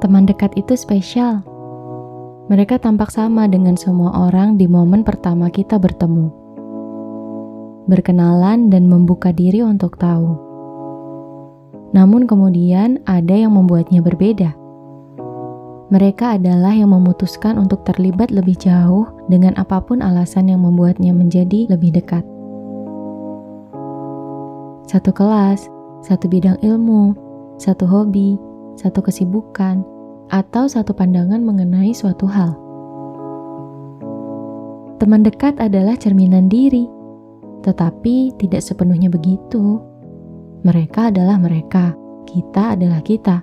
Teman dekat itu spesial. Mereka tampak sama dengan semua orang di momen pertama kita bertemu. Berkenalan dan membuka diri untuk tahu. Namun kemudian ada yang membuatnya berbeda. Mereka adalah yang memutuskan untuk terlibat lebih jauh dengan apa pun alasan yang membuatnya menjadi lebih dekat. Satu kelas, satu bidang ilmu, satu hobi, satu kesibukan, atau satu pandangan mengenai suatu hal. Teman dekat adalah cerminan diri, tetapi tidak sepenuhnya begitu. Mereka adalah mereka, kita adalah kita.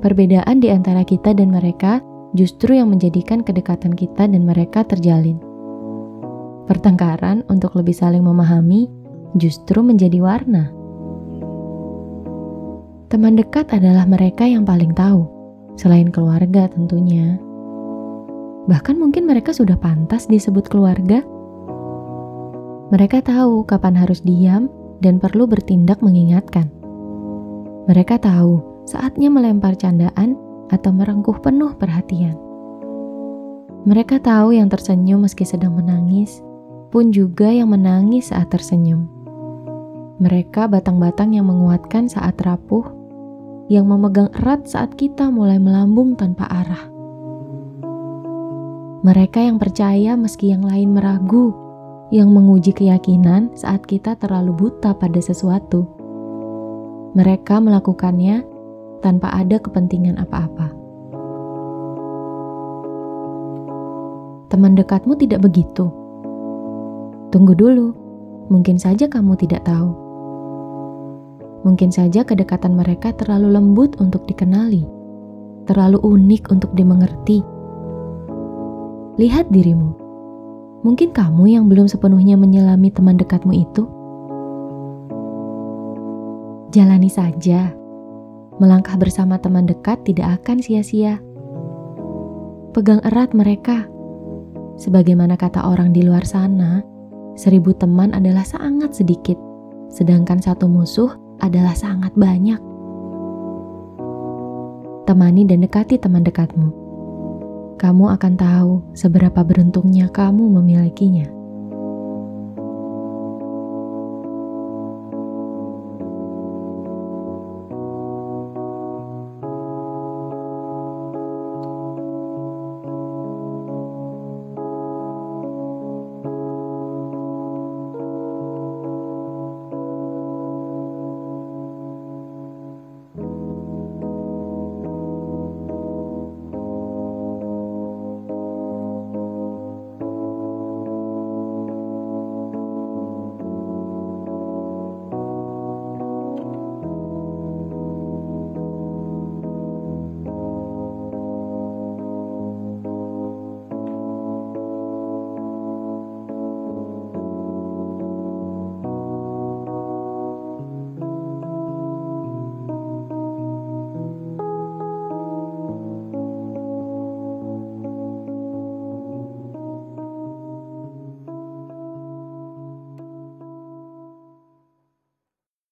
Perbedaan di antara kita dan mereka justru yang menjadikan kedekatan kita dan mereka terjalin. Pertengkaran untuk lebih saling memahami justru menjadi warna. Teman dekat adalah mereka yang paling tahu, selain keluarga tentunya. Bahkan mungkin mereka sudah pantas disebut keluarga. Mereka tahu kapan harus diam dan perlu bertindak mengingatkan. Mereka tahu saatnya melempar candaan atau merengkuh penuh perhatian. Mereka tahu yang tersenyum meski sedang menangis, pun juga yang menangis saat tersenyum. Mereka batang-batang yang menguatkan saat rapuh yang memegang erat saat kita mulai melambung tanpa arah. Mereka yang percaya meski yang lain meragu, yang menguji keyakinan saat kita terlalu buta pada sesuatu. Mereka melakukannya tanpa ada kepentingan apa-apa. Teman dekatmu tidak begitu. Tunggu dulu, mungkin saja kamu tidak tahu. Mungkin saja kedekatan mereka terlalu lembut untuk dikenali, terlalu unik untuk dimengerti. Lihat dirimu. Mungkin kamu yang belum sepenuhnya menyelami teman dekatmu itu. Jalani saja. Melangkah bersama teman dekat tidak akan sia-sia. Pegang erat mereka. Sebagaimana kata orang di luar sana, seribu teman adalah sangat sedikit, sedangkan satu musuh adalah sangat banyak. Temani dan dekati teman dekatmu. Kamu akan tahu seberapa beruntungnya kamu memilikinya.